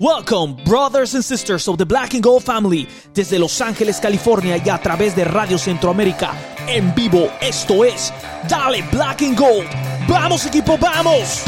Welcome, brothers and sisters of the Black and Gold family, desde Los Ángeles, California y a través de Radio Centroamérica. En vivo, esto es Dale Black and Gold. ¡Vamos, equipo, vamos!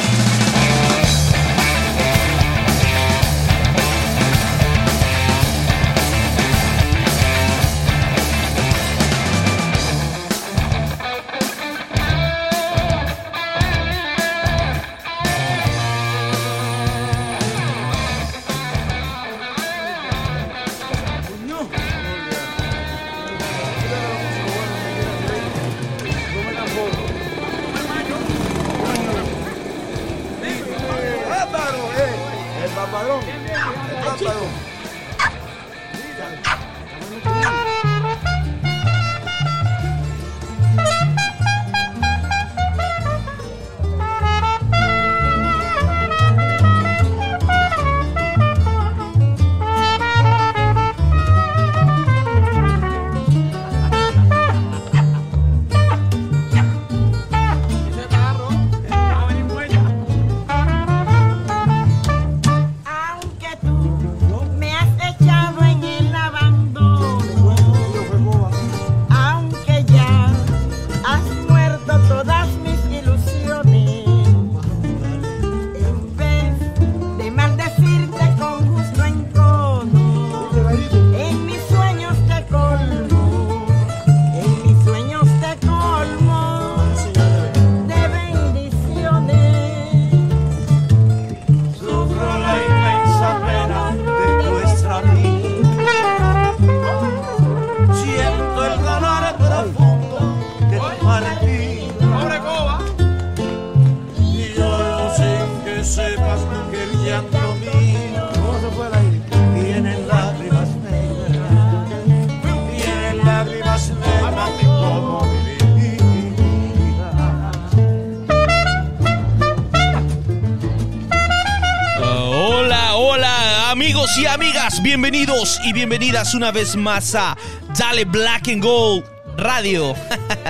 Bienvenidas una vez más a Dale Black and Gold Radio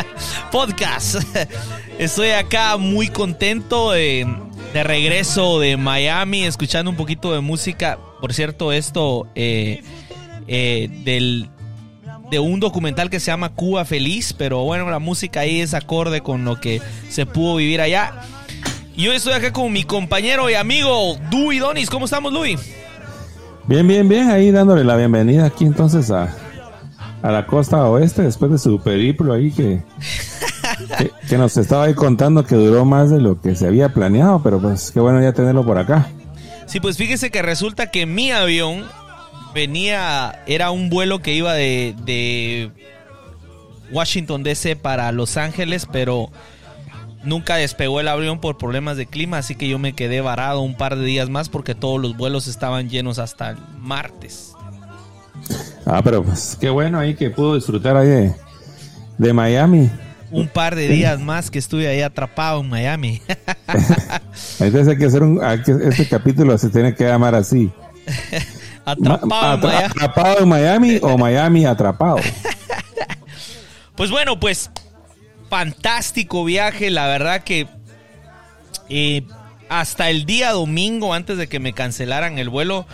Podcast. Estoy acá muy contento de, regreso de Miami, escuchando un poquito de música. Por cierto, esto eh, eh, del, de un documental que se llama Cuba Feliz, pero bueno, la música ahí es acorde con lo que se pudo vivir allá. Y hoy estoy acá con mi compañero y amigo Dewey Donis. ¿Cómo estamos, Louis? Bien, bien, bien, ahí dándole la bienvenida aquí entonces a, la costa oeste después de su periplo ahí que, que, nos estaba ahí contando que duró más de lo que se había planeado, pero pues qué bueno ya tenerlo por acá. Sí, pues fíjese que resulta que mi avión venía, era un vuelo que iba de, de Washington DC para Los Ángeles, pero Nunca despegó el avión por problemas de clima, así que yo me quedé varado un par de días más porque todos los vuelos estaban llenos hasta el martes. Ah, pero pues qué bueno ahí que pudo disfrutar ahí de, Miami. Un par de días más que estuve ahí atrapado en Miami. Entonces hay que hacer un, este capítulo se tiene que llamar así. atrapado, en Miami. atrapado en Miami o Miami atrapado. pues bueno, pues fantástico viaje, la verdad que eh, hasta el día domingo, antes de que me cancelaran el vuelo,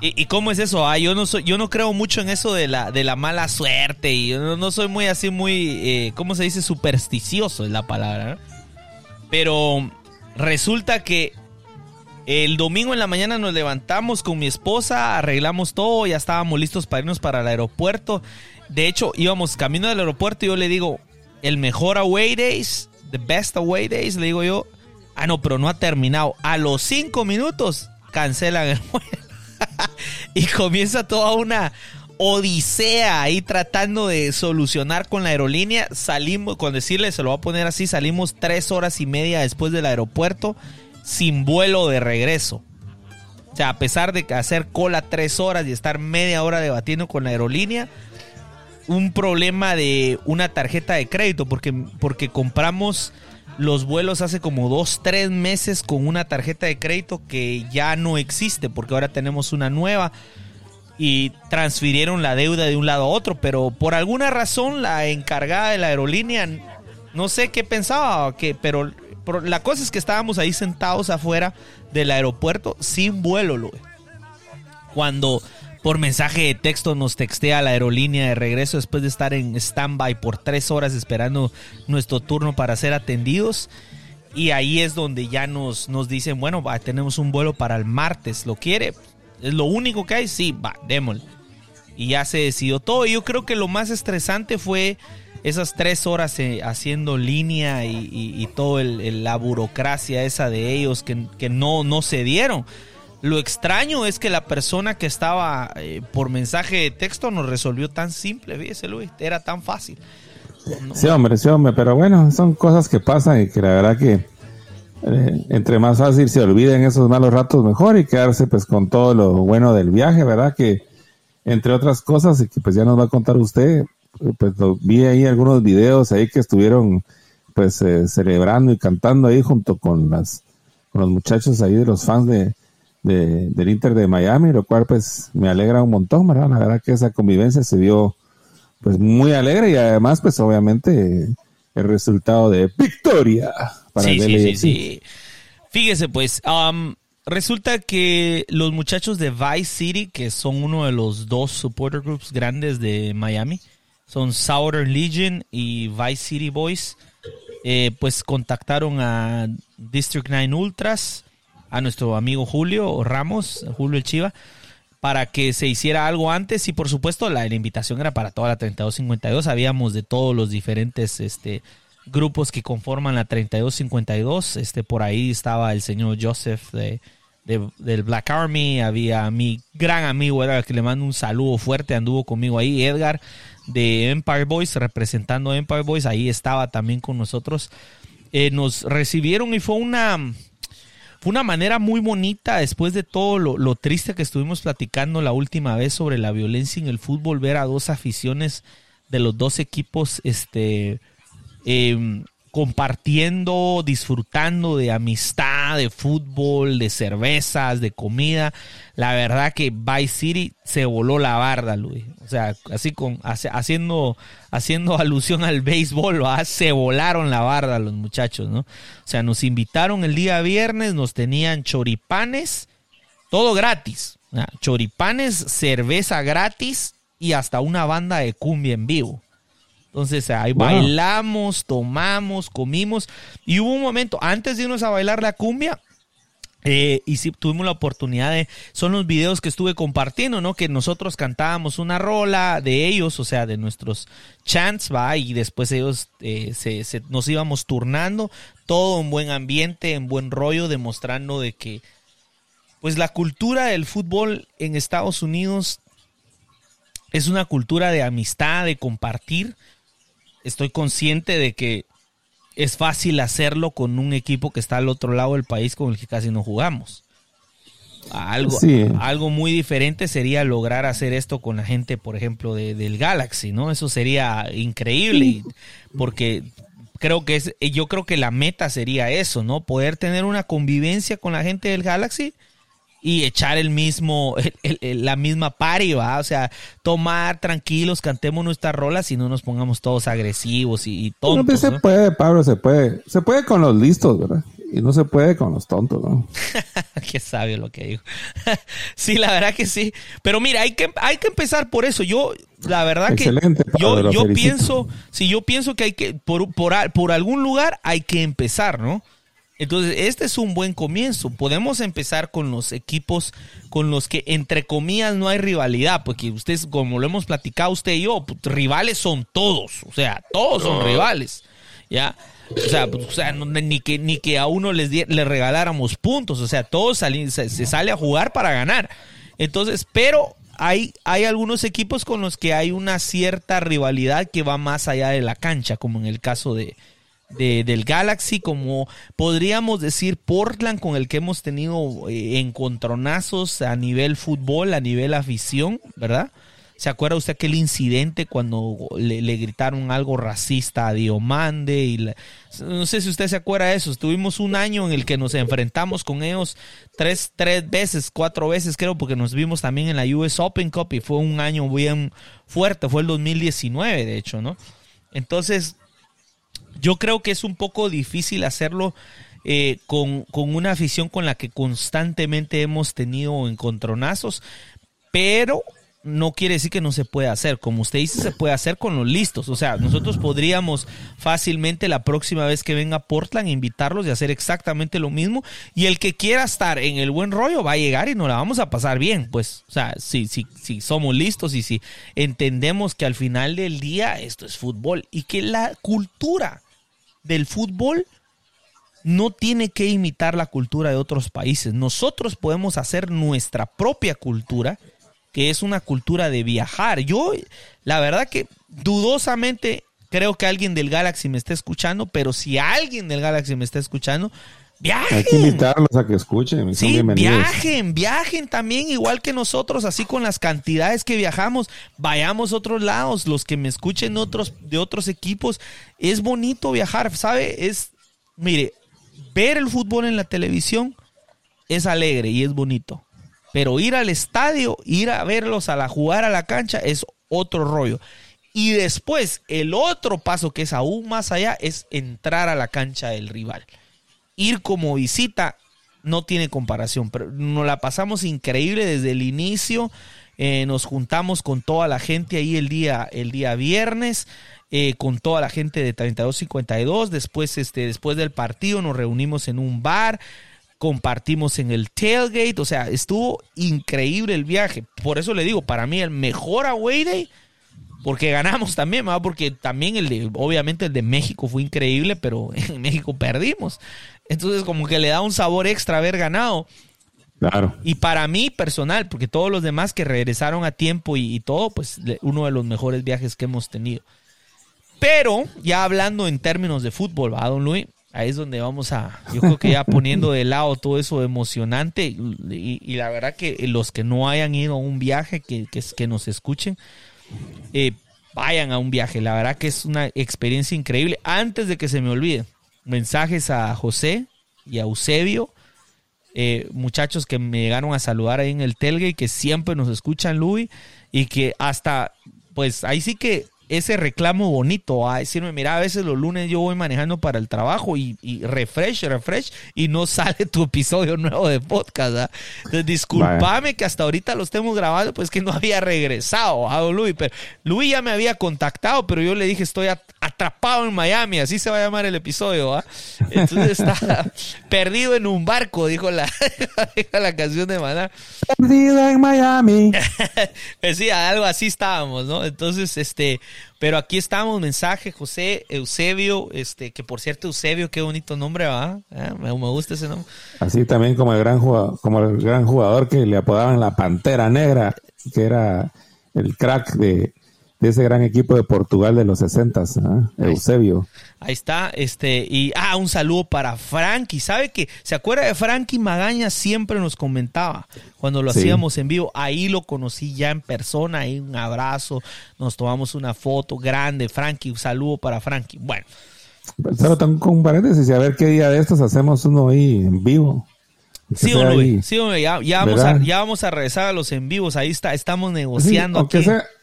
¿Y, cómo es eso? Ah, yo no soy, yo no creo mucho en eso de la, de la mala suerte y yo no, soy muy así, muy, eh, ¿cómo se dice? Supersticioso es la palabra. Pero resulta que el domingo en la mañana nos levantamos con mi esposa, arreglamos todo, ya estábamos listos para irnos para el aeropuerto. De hecho, íbamos camino del aeropuerto y yo le digo, el mejor away days, the best away days, le digo yo. Ah, no, pero no ha terminado. A los cinco minutos cancelan el vuelo. y comienza toda una odisea ahí tratando de solucionar con la aerolínea. Salimos, con decirle, se lo voy a poner así, salimos tres horas y media después del aeropuerto sin vuelo de regreso. O sea, a pesar de hacer cola tres horas y estar media hora debatiendo con la aerolínea, un problema de una tarjeta de crédito porque, porque compramos los vuelos hace como dos, tres meses con una tarjeta de crédito que ya no existe porque ahora tenemos una nueva y transfirieron la deuda de un lado a otro, pero por alguna razón la encargada de la aerolínea, no sé qué pensaba, que, pero, la cosa es que estábamos ahí sentados afuera del aeropuerto sin vuelo, cuando por mensaje de texto nos textea la aerolínea de regreso después de estar en stand-by por tres horas esperando nuestro turno para ser atendidos. Y ahí es donde ya nos, nos dicen, bueno, tenemos un vuelo para el martes, ¿lo quiere? ¿Es lo único que hay? Sí, va, démosle. Y ya se decidió todo. Y yo creo que lo más estresante fue esas tres horas eh, haciendo línea y, y, todo el, la burocracia esa de ellos que, que no, no se dieron. Lo extraño es que la persona que estaba eh, por mensaje de texto nos resolvió tan simple, fíjese Luis, era tan fácil. Sí, hombre, sí, hombre, pero bueno, son cosas que pasan y que la verdad que eh, entre más fácil se olviden esos malos ratos mejor y quedarse pues con todo lo bueno del viaje, ¿verdad? Que entre otras cosas y que pues ya nos va a contar usted, pues vi ahí algunos videos ahí que estuvieron pues eh, celebrando y cantando ahí junto con las con los muchachos ahí de los fans de, del Inter de Miami, lo cual pues me alegra un montón, ¿verdad? La verdad que esa convivencia se dio pues muy alegre y además pues obviamente el resultado de victoria para sí, sí, sí, Fíjese pues, um, resulta que los muchachos de Vice City, que son uno de los dos supporter groups grandes de Miami, son Southern Legion y Vice City Boys, eh, pues contactaron a District 9 Ultras a nuestro amigo Julio Ramos, Julio el Chiva, para que se hiciera algo antes. Y por supuesto la, invitación era para toda la 3252, sabíamos de todos los diferentes este, grupos que conforman la 3252, este, por ahí estaba el señor Joseph de, del Black Army, había mi gran amigo Edgar que le mando un saludo fuerte, anduvo conmigo ahí, Edgar de Empire Boys, representando Empire Boys, ahí estaba también con nosotros. Eh, nos recibieron y fue una fue una manera muy bonita después de todo lo, triste que estuvimos platicando la última vez sobre la violencia en el fútbol, ver a dos aficiones de los dos equipos este, em, compartiendo, disfrutando de amistad, de fútbol, de cervezas, de comida. La verdad que Vice City se voló la barda, Luis. O sea, así con haciendo haciendo alusión al béisbol, se volaron la barda los muchachos, ¿no? O sea, nos invitaron el día viernes, nos tenían choripanes, todo gratis. Choripanes, cerveza gratis y hasta una banda de cumbia en vivo. Entonces ahí bailamos, tomamos, comimos. Y hubo un momento, antes de irnos a bailar la cumbia, eh, y sí, tuvimos la oportunidad de, son los videos que estuve compartiendo, ¿no? Que nosotros cantábamos una rola de ellos, o sea, de nuestros chants, va, y después ellos eh, se, nos íbamos turnando, todo en buen ambiente, en buen rollo, demostrando de que, pues la cultura del fútbol en Estados Unidos es una cultura de amistad, de compartir, estoy consciente de que es fácil hacerlo con un equipo que está al otro lado del país con el que casi no jugamos. Algo, algo muy diferente sería lograr hacer esto con la gente, por ejemplo, de, del Galaxy, ¿no? Eso sería increíble, porque creo que es, yo creo que la meta sería eso, ¿no? Poder tener una convivencia con la gente del Galaxy y echar el mismo, la misma pari, ¿va? O sea, tomar tranquilos, cantemos nuestras rolas y no nos pongamos todos agresivos y, tontos. No, se puede, Pablo, se puede. Se puede con los listos, ¿verdad? Y no se puede con los tontos, ¿no? Qué sabio lo que digo. sí, la verdad que sí. Pero mira, hay que, hay que empezar por eso. Yo, la verdad que yo, yo pienso, si yo pienso que hay que, por, por, por algún lugar hay que empezar, ¿no? Entonces, este es un buen comienzo. Podemos empezar con los equipos con los que, entre comillas, no hay rivalidad, porque ustedes, como lo hemos platicado usted y yo, pues, rivales son todos, o sea, todos son rivales, ¿ya? O sea, pues, o sea ni, que, ni que a uno les, le regaláramos puntos, o sea, todos se, se, sale a jugar para ganar. Entonces, pero hay, hay algunos equipos con los que hay una cierta rivalidad que va más allá de la cancha, como en el caso de, de, del Galaxy, como podríamos decir Portland, con el que hemos tenido eh, encontronazos a nivel fútbol, a nivel afición, ¿verdad? ¿Se acuerda usted aquel incidente cuando le, gritaron algo racista a Diomande? Y no sé si usted se acuerda de eso. Tuvimos un año en el que nos enfrentamos con ellos tres, tres veces, cuatro veces creo, porque nos vimos también en la US Open Cup y fue un año bien fuerte. Fue el 2019, de hecho, ¿no? Entonces, yo creo que es un poco difícil hacerlo eh, con, una afición con la que constantemente hemos tenido encontronazos, pero no quiere decir que no se pueda hacer. Como usted dice, se puede hacer con los listos. O sea, nosotros podríamos fácilmente la próxima vez que venga Portland invitarlos y hacer exactamente lo mismo. Y el que quiera estar en el buen rollo va a llegar y nos la vamos a pasar bien. Pues, o sea, si, si, si somos listos y si entendemos que al final del día esto es fútbol y que la cultura del fútbol no tiene que imitar la cultura de otros países. Nosotros podemos hacer nuestra propia cultura que es una cultura de viajar. Yo, la verdad que dudosamente creo que alguien del Galaxy me está escuchando, pero si alguien del Galaxy me está escuchando, viajen. Hay que invitarlos a que escuchen. Sí, viajen, viajen también, igual que nosotros, así con las cantidades que viajamos, vayamos a otros lados, los que me escuchen otros, de otros equipos. Es bonito viajar, ¿sabe? Es, mire, ver el fútbol en la televisión es alegre y es bonito. Pero ir al estadio, ir a verlos a la jugar a la cancha es otro rollo. Y después, el otro paso que es aún más allá es entrar a la cancha del rival. Ir como visita no tiene comparación, pero nos la pasamos increíble desde el inicio. Eh, nos juntamos con toda la gente ahí el día, el día viernes. Eh, con toda la gente de 3252. Después, este, después del partido nos reunimos en un bar compartimos en el tailgate, o sea, estuvo increíble el viaje. Por eso le digo, para mí el mejor away day, porque ganamos también, ¿verdad? porque también el de, obviamente el de México fue increíble, pero en México perdimos. Entonces como que le da un sabor extra haber ganado. Claro. Y para mí personal, porque todos los demás que regresaron a tiempo y, todo, pues uno de los mejores viajes que hemos tenido. Pero ya hablando en términos de fútbol, ¿va, don Luis? ahí es donde vamos a, yo creo que ya poniendo de lado todo eso emocionante y, la verdad que los que no hayan ido a un viaje, que, que, nos escuchen, eh, vayan a un viaje, la verdad que es una experiencia increíble. Antes de que se me olvide, mensajes a José y a Eusebio, eh, muchachos que me llegaron a saludar ahí en el telgue y que siempre nos escuchan, Luis, y que hasta, pues ahí sí que ese reclamo bonito, a decirme, mira, a veces los lunes yo voy manejando para el trabajo y, refresh, refresh, y no sale tu episodio nuevo de podcast. ¿ah? Entonces, discúlpame que hasta ahorita lo estemos grabando, pues que no había regresado a Luis, pero Luis ya me había contactado, pero yo le dije, estoy atrapado en Miami, así se va a llamar el episodio. ¿ah? Entonces está perdido en un barco, dijo la, la canción de Maná. Perdido en Miami. Decía, algo así estábamos, ¿no? Entonces, este, pero aquí estamos, mensaje, José Eusebio, este, que por cierto, Eusebio, qué bonito nombre, ¿va? Ah, me, gusta ese nombre. Así también como el gran jugador, como el gran jugador que le apodaban la Pantera Negra, que era el crack de, de ese gran equipo de Portugal de los 60, ¿ah? Eusebio. Ahí está, este, y ah, un saludo para Frankie. ¿Sabe que se acuerda de Frankie Magaña? Siempre nos comentaba cuando lo hacíamos en vivo. Ahí lo conocí ya en persona, ahí un abrazo, nos tomamos una foto grande. Frankie, un saludo para Frankie. Bueno. Pero con un paréntesis, a ver qué día de estos hacemos uno ahí en vivo. Sí, Luis, sí, ya, ya, vamos a, ya vamos a regresar a los en vivos. Ahí está, estamos negociando. aquí.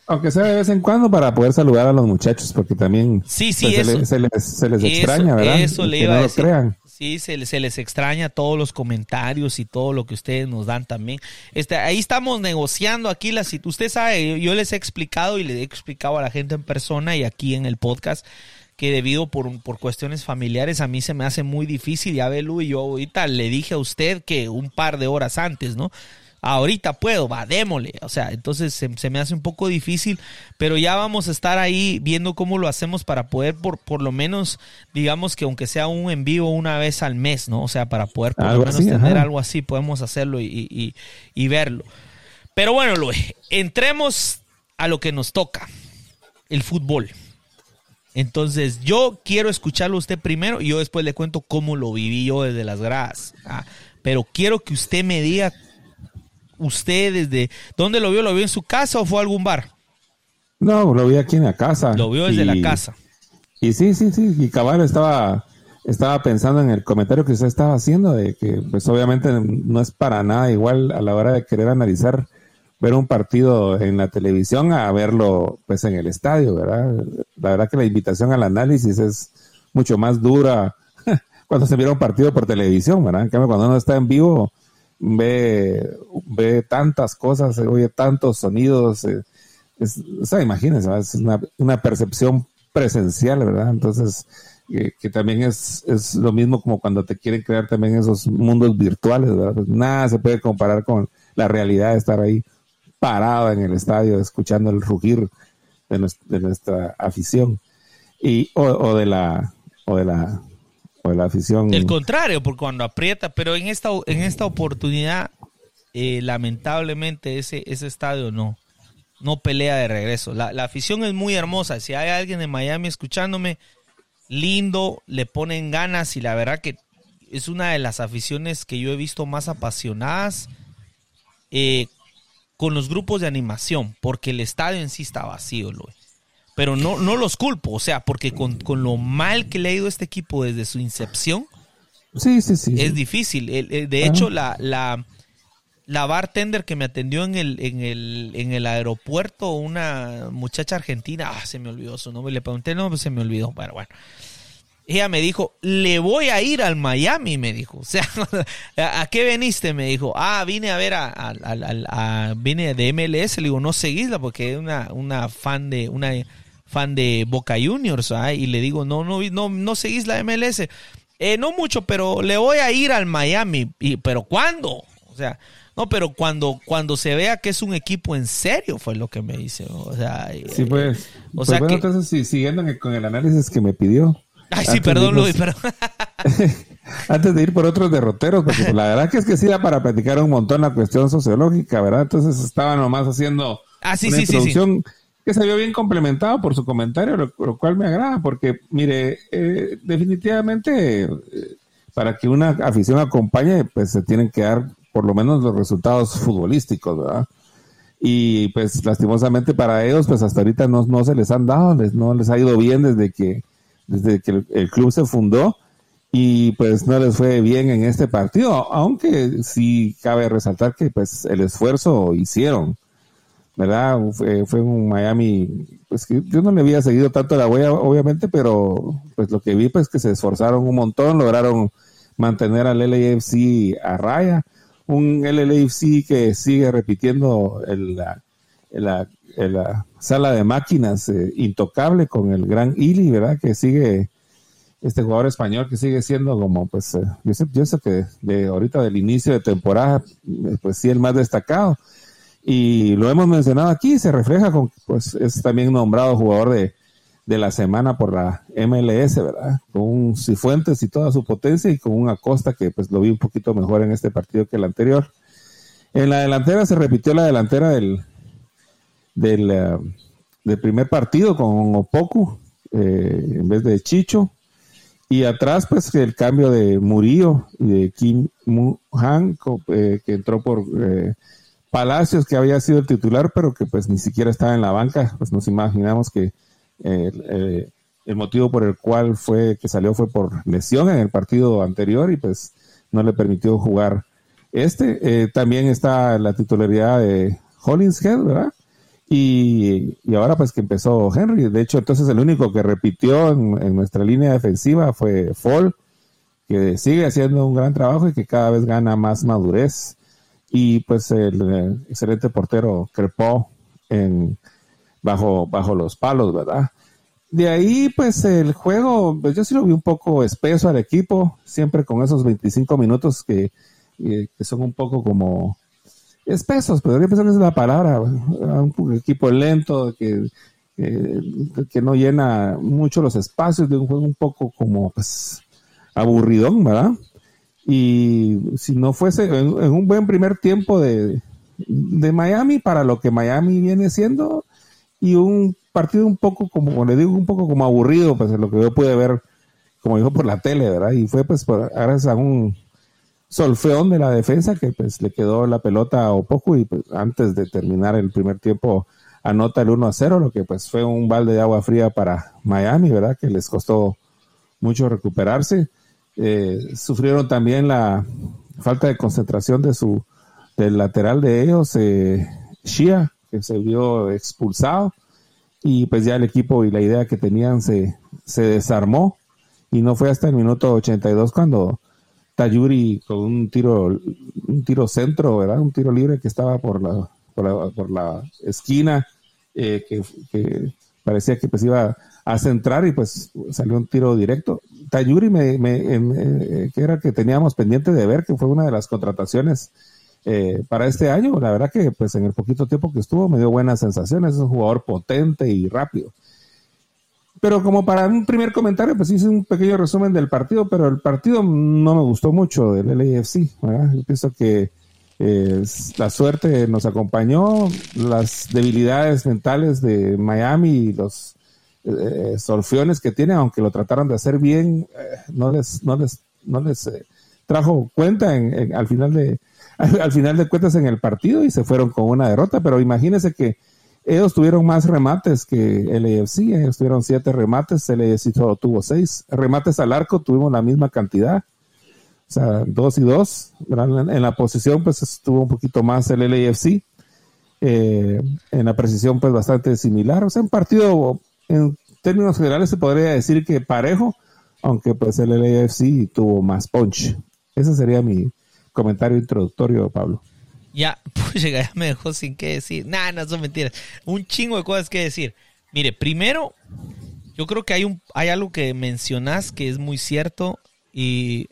Aunque sea de vez en cuando para poder saludar a los muchachos, porque también sí, sí, pues, se, les, se, les, extraña, ¿verdad? Eso le iba a decir. Sí, se, se, les extraña todos los comentarios y todo lo que ustedes nos dan también. Este, ahí estamos negociando aquí la situación. Usted sabe, yo les he explicado y le he explicado a la gente en persona y aquí en el podcast que debido por, por cuestiones familiares a mí se me hace muy difícil. Ya ve, Lu, y yo ahorita le dije a usted que un par de horas antes, ¿no? Ahorita puedo, va, démosle. O sea, entonces se, me hace un poco difícil, pero ya vamos a estar ahí viendo cómo lo hacemos para poder, por, por lo menos, digamos que aunque sea un en vivo una vez al mes, ¿no? O sea, para poder por lo menos tener algo así, podemos hacerlo y, y verlo. Pero bueno, Luis, entremos a lo que nos toca, el fútbol. Entonces, yo quiero escucharlo usted primero y yo después le cuento cómo lo viví yo desde las gradas. ¿ah? Pero quiero que usted me diga usted desde dónde lo vio? ¿Lo vio en su casa o fue a algún bar? No, lo vi aquí en la casa. Lo vio desde la casa. Y sí, sí, sí. Y cabal estaba, estaba pensando en el comentario que usted estaba haciendo de que, pues obviamente no es para nada igual a la hora de querer analizar ver un partido en la televisión a verlo pues en el estadio, ¿verdad? La verdad que la invitación al análisis es mucho más dura cuando se mira un partido por televisión, ¿verdad? En cambio, cuando uno está en vivo, ve, ve tantas cosas, oye tantos sonidos, eh, o sea, imagínense, es una, una, percepción presencial, ¿verdad? Entonces, que también es, es lo mismo como cuando te quieren crear también esos mundos virtuales, ¿verdad? Pues nada se puede comparar con la realidad de estar ahí parado en el estadio escuchando el rugir de nuestra, afición y o, de la o de la de la afición. El contrario porque cuando aprieta pero en esta en esta oportunidad eh, lamentablemente ese ese estadio no no pelea de regreso. La, la afición es muy hermosa. Si hay alguien de Miami escuchándome lindo le ponen ganas y la verdad que es una de las aficiones que yo he visto más apasionadas eh, con los grupos de animación, porque el estadio en sí está vacío, lo Pero no, no los culpo, o sea, porque con, lo mal que le ha ido este equipo desde su incepción, sí, sí, sí, es difícil. De hecho, la, la, la bartender que me atendió en el, en el, en el aeropuerto, una muchacha argentina, ah, se me olvidó su nombre, le pregunté no nombre, se me olvidó, pero bueno ella me dijo, le voy a ir al Miami, me dijo. O sea, ¿a qué veniste? Me dijo, ah, vine a ver a, a, vine de MLS. Le digo, no seguísla porque es una, una fan de, una fan de Boca Juniors, y le digo, no, no, no, no seguís la MLS. Eh, no mucho, pero le voy a ir al Miami. Y, pero ¿cuándo? O sea, no, pero cuando, cuando se vea que es un equipo en serio, fue lo que me dice. O sea, sí, pues. O pues sea bueno, entonces, siguiendo con el análisis que me pidió, Ay, sí, perdón, Luis, pero... antes de ir por otros derroteros, porque la verdad que es que sí da para platicar un montón la cuestión sociológica, ¿verdad? Entonces estaba nomás haciendo ah, una introducción que se vio bien complementado por su comentario, lo, cual me agrada, porque, mire, eh, definitivamente eh, para que una afición acompañe, pues se tienen que dar por lo menos los resultados futbolísticos, ¿verdad? Y pues lastimosamente para ellos, pues hasta ahorita no, no se les han dado, no les ha ido bien desde que desde que el, club se fundó y pues no les fue bien en este partido, aunque sí cabe resaltar que pues el esfuerzo hicieron, ¿verdad? Fue, un Miami, pues que yo no le había seguido tanto la huella, obviamente, pero pues lo que vi pues que se esforzaron un montón, lograron mantener al LAFC a raya, un LAFC que sigue repitiendo el, la, la sala de máquinas eh, intocable con el gran Ili, ¿verdad? Que sigue, este jugador español que sigue siendo como, pues, eh, yo, sé, yo sé que de ahorita del inicio de temporada, eh, pues sí, el más destacado. Y lo hemos mencionado aquí, se refleja con, pues es también nombrado jugador de, de la semana por la MLS, ¿verdad? Con un Cifuentes y toda su potencia y con un Acosta que pues lo vi un poquito mejor en este partido que el anterior. En la delantera se repitió la delantera del, del, eh, del primer partido con Opoku eh, en vez de Chicho. Y atrás, pues, el cambio de Murillo y de Kim Mu Han, eh, que entró por Palacios, que había sido el titular, pero que pues ni siquiera estaba en la banca. Pues nos imaginamos que el motivo por el cual fue que salió fue por lesión en el partido anterior y pues no le permitió jugar este. también está la titularidad de Hollingshead, ¿verdad? Y, ahora pues que empezó Henry. De hecho, entonces el único que repitió en, nuestra línea defensiva fue Fall, que sigue haciendo un gran trabajo y que cada vez gana más madurez. Y pues el, excelente portero Crepó en, bajo, bajo los palos, ¿verdad? De ahí, pues el juego, pues yo sí lo vi un poco espeso al equipo, siempre con esos 25 minutos que, que son un poco como espesos, pero yo pensar que es la palabra, un equipo lento que, que no llena mucho los espacios de un juego un poco como pues aburridón, ¿verdad? Y si no fuese en, un buen primer tiempo de, de, Miami para lo que Miami viene siendo y un partido un poco como, le digo, un poco como aburrido, pues lo que yo pude ver, como dijo por la tele, ¿verdad? Y fue pues por, gracias a un solfeón de la defensa que pues le quedó la pelota a poco y pues, antes de terminar el primer tiempo anota el 1 a 0, lo que pues fue un balde de agua fría para Miami, ¿verdad? Que les costó mucho recuperarse. Eh, sufrieron también la falta de concentración de su del lateral de ellos, eh, Shia, que se vio expulsado y pues ya el equipo y la idea que tenían se, se desarmó y no fue hasta el minuto 82 cuando Tayuri con un tiro, un tiro centro, ¿verdad? Un tiro libre que estaba por la, por la, esquina, eh, que, parecía que pues iba a centrar y pues salió un tiro directo. Tayuri me, me eh, que era que teníamos pendiente de ver, que fue una de las contrataciones eh, para este año. La verdad que pues en el poquito tiempo que estuvo me dio buenas sensaciones, es un jugador potente y rápido. Pero como para un primer comentario, pues hice un pequeño resumen del partido, pero el partido no me gustó mucho del LAFC. Yo pienso que eh, la suerte nos acompañó, las debilidades mentales de Miami y los eh, sorfiones que tiene, aunque lo trataron de hacer bien, eh, no les, no les, no les trajo cuenta en, al final de al final de cuentas en el partido y se fueron con una derrota. Pero imagínense que ellos tuvieron más remates que el AFC, ellos tuvieron siete remates, el AFC tuvo seis. Remates al arco tuvimos la misma cantidad, o sea, dos y dos. En la posición, pues estuvo un poquito más el LAFC. Eh, en la precisión, pues bastante similar. O sea, un partido, en términos generales, se podría decir que parejo, aunque pues el LAFC tuvo más punch. Ese sería mi comentario introductorio, Pablo. Ya, pues ya me dejó sin qué decir. Nada, no son mentiras. Un chingo de cosas que decir. Mire, primero, yo creo que hay, un, hay algo que mencionás que es muy cierto. Y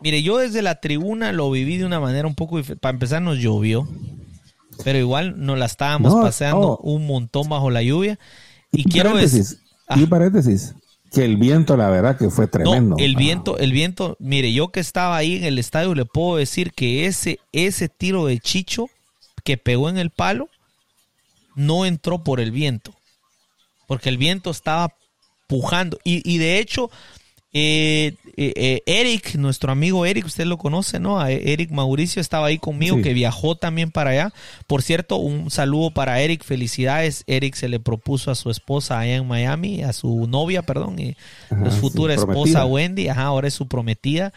mire, yo desde la tribuna lo viví de una manera un poco diferente. Para empezar, nos llovió. Pero igual nos la estábamos paseando un montón bajo la lluvia. Y, quiero decir. Y paréntesis que el viento, la verdad, que fue tremendo. el viento, el viento, mire, yo que estaba ahí en el estadio le puedo decir que ese, ese tiro de Chicho que pegó en el palo no entró por el viento, porque el viento estaba pujando. Y, y de hecho, eh, eh, eh, Eric, nuestro amigo Eric, usted lo conoce, ¿no? Eric Mauricio estaba ahí conmigo, que viajó también para allá. Por cierto, un saludo para Eric, felicidades. Eric se le propuso a su esposa allá en Miami, a su novia, perdón, y su futura esposa Wendy, ajá, ahora es su prometida.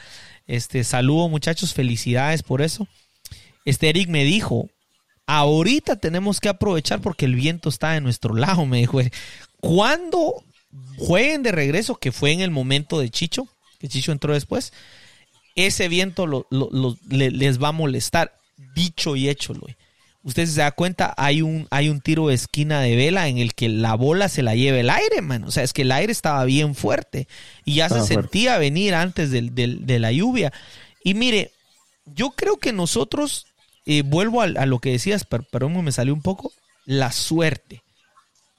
Este, saludo muchachos, felicidades por eso. Este Eric me dijo, ahorita tenemos que aprovechar porque el viento está de nuestro lado, me dijo. ¿Cuándo jueguen de regreso, que fue en el momento de Chicho, que Chicho entró después, ese viento les va a molestar. Dicho y hecho, Usted se da cuenta, hay un, hay un tiro de esquina de vela en el que la bola se la lleva el aire, man. O sea, es que el aire estaba bien fuerte y ya se sentía venir antes de la lluvia. Y mire, yo creo que nosotros, eh, vuelvo a, lo que decías, pero, pero me salió un poco, la suerte.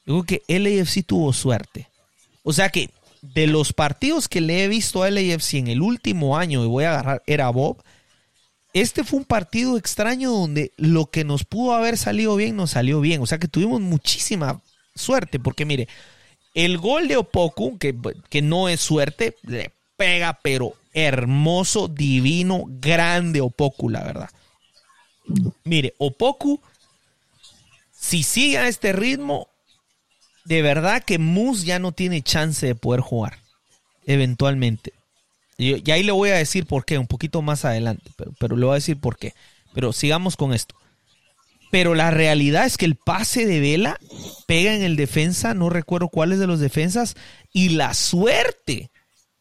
Yo creo que LAFC tuvo suerte. O sea que de los partidos que le he visto a LAFC en el último año, y voy a agarrar, era Bob, este fue un partido extraño donde lo que nos pudo haber salido bien, nos salió bien. O sea que tuvimos muchísima suerte, porque mire, el gol de Opoku, que, que no es suerte, le pega, pero hermoso, divino, grande Opoku, la verdad. Mire, Opoku, si sigue a este ritmo, de verdad que Moose ya no tiene chance de poder jugar. Eventualmente. Y, ahí le voy a decir por qué, un poquito más adelante. Pero, pero le voy a decir por qué. Pero sigamos con esto. Pero la realidad es que el pase de Vela pega en el defensa, no recuerdo cuáles de los defensas, y la suerte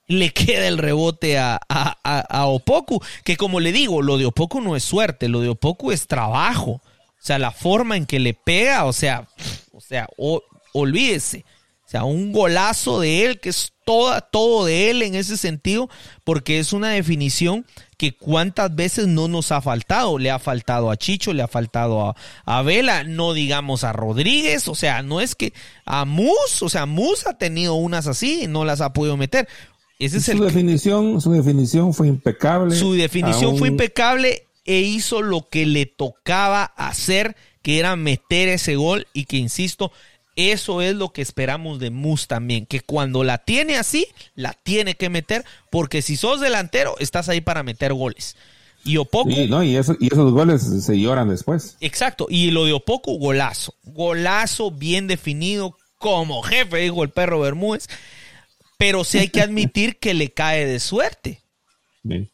le queda el rebote a, a, Opoku, que como le digo, lo de Opoku no es suerte, lo de Opoku es trabajo. O sea, la forma en que le pega, o sea, o sea, olvídese. O sea, un golazo de él, que es toda, todo de él en ese sentido, porque es una definición que cuántas veces no nos ha faltado. Le ha faltado a Chicho, le ha faltado a, Vela, no digamos a Rodríguez, o sea, no es que a Mus, o sea, Mus ha tenido unas así y no las ha podido meter. Ese es su definición, su definición fue impecable. Su definición fue impecable e hizo lo que le tocaba hacer, que era meter ese gol y que, insisto, eso es lo que esperamos de Mus también, que cuando la tiene así, la tiene que meter, porque si sos delantero, estás ahí para meter goles. Y Opoku. no, y, esos goles se lloran después. Exacto. Y lo de Opoku, golazo. Golazo bien definido, como jefe, dijo el perro Bermúdez. Pero sí hay que admitir que le cae de suerte. Sí.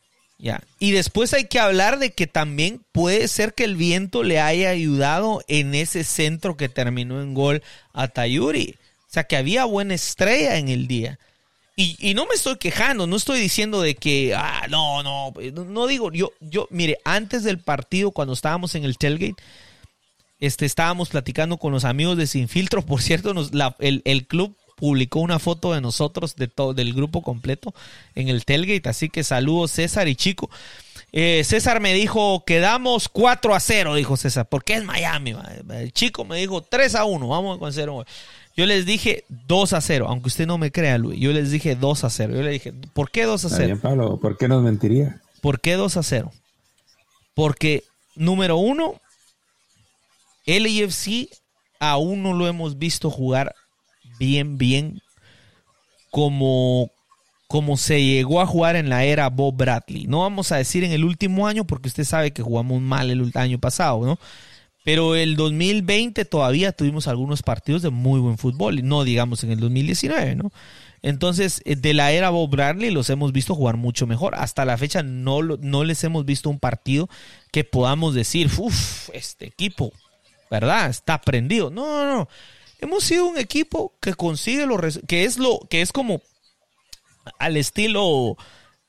Y después hay que hablar de que también puede ser que el viento le haya ayudado en ese centro que terminó en gol a Tayuri. O sea, que había buena estrella en el día. Y, no me estoy quejando, no estoy diciendo de que, ah, no, no, no digo, yo, yo, mire, antes del partido, cuando estábamos en el tailgate, este, estábamos platicando con los amigos de Sin Filtro, por cierto, nos, el, el, club publicó una foto de nosotros, de todo, del grupo completo, en el tailgate, así que saludos César y Chico. Eh, César me dijo, quedamos 4 a 0, dijo César, porque es Miami. El chico me dijo 3 a 1, vamos a 0. Yo les dije 2 a 0, aunque usted no me crea, Luis. Yo les dije 2 a 0. Yo le dije, ¿por qué 2 a 0? Bien, Pablo, ¿por qué nos mentiría? ¿Por qué 2 a 0? Porque, número uno, LAFC aún no lo hemos visto jugar bien, bien como, como se llegó a jugar en la era Bob Bradley. No vamos a decir en el último año, porque usted sabe que jugamos mal el año pasado, ¿no? Pero el 2020 todavía tuvimos algunos partidos de muy buen fútbol, no digamos en el 2019, ¿no? Entonces, eh, de la era Bob Bradley los hemos visto jugar mucho mejor. Hasta la fecha no, no les hemos visto un partido que podamos decir, uff, este equipo, ¿verdad? Está prendido. No, no, no. Hemos sido un equipo que consigue los que es lo que es como al estilo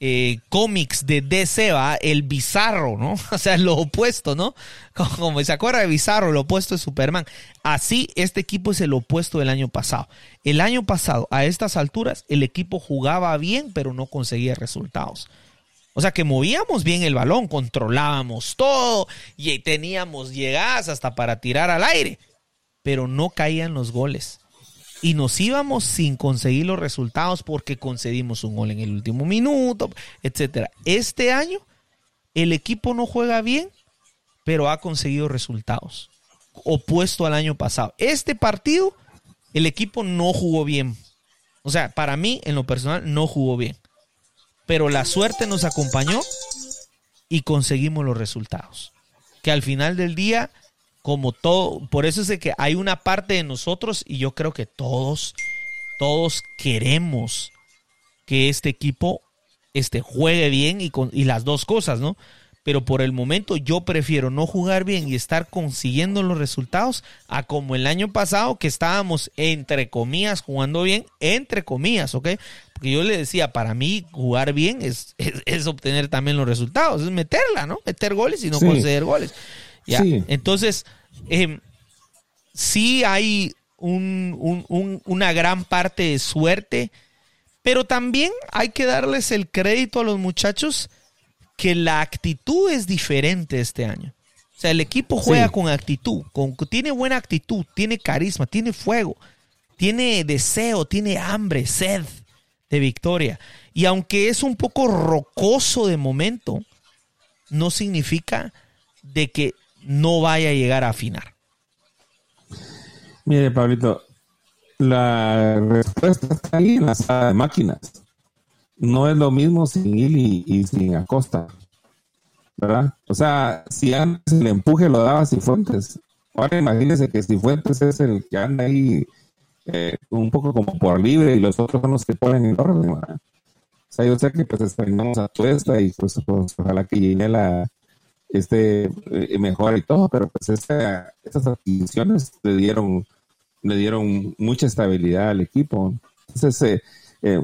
eh, cómics de DC, ¿va? el bizarro, ¿no? O sea, lo opuesto, ¿no? Como, se acuerda de bizarro, lo opuesto de Superman. Así, este equipo es el opuesto del año pasado. El año pasado, a estas alturas, el equipo jugaba bien, pero no conseguía resultados. O sea que movíamos bien el balón, controlábamos todo y teníamos llegadas hasta para tirar al aire, pero no caían los goles y nos íbamos sin conseguir los resultados porque concedimos un gol en el último minuto, etcétera. Este año el equipo no juega bien, pero ha conseguido resultados opuesto al año pasado. Este partido el equipo no jugó bien. O sea, para mí en lo personal no jugó bien. Pero la suerte nos acompañó y conseguimos los resultados. Que al final del día como todo, por eso es que hay una parte de nosotros y yo creo que todos, todos queremos que este equipo este, juegue bien y, con, y las dos cosas, ¿no? Pero por el momento yo prefiero no jugar bien y estar consiguiendo los resultados a como el año pasado que estábamos entre comillas jugando bien, entre comillas, ¿ok? Porque yo le decía, para mí jugar bien es, es, obtener también los resultados, es meterla, ¿no? Meter goles y no conceder goles. Entonces, eh, sí hay una gran parte de suerte, pero también hay que darles el crédito a los muchachos que la actitud es diferente este año. O sea, el equipo juega con actitud, con, tiene buena actitud, tiene carisma, tiene fuego, tiene deseo, tiene hambre, sed de victoria. Y aunque es un poco rocoso de momento, no significa de que no vaya a llegar a afinar? Mire, Pablito, la respuesta está ahí en la sala de máquinas. No es lo mismo sin Ili y, sin Acosta. ¿Verdad? O sea, si antes el empuje lo daba Cifuentes, ahora imagínese que Cifuentes es el que anda ahí eh, un poco como por libre y los otros son los que ponen en orden. O sea, yo sé que pues esperamos a Tuesta y pues, pues ojalá que llegue la este eh, mejor y todo, pero pues estas adquisiciones le dieron, le dieron mucha estabilidad al equipo. Entonces, eh, eh,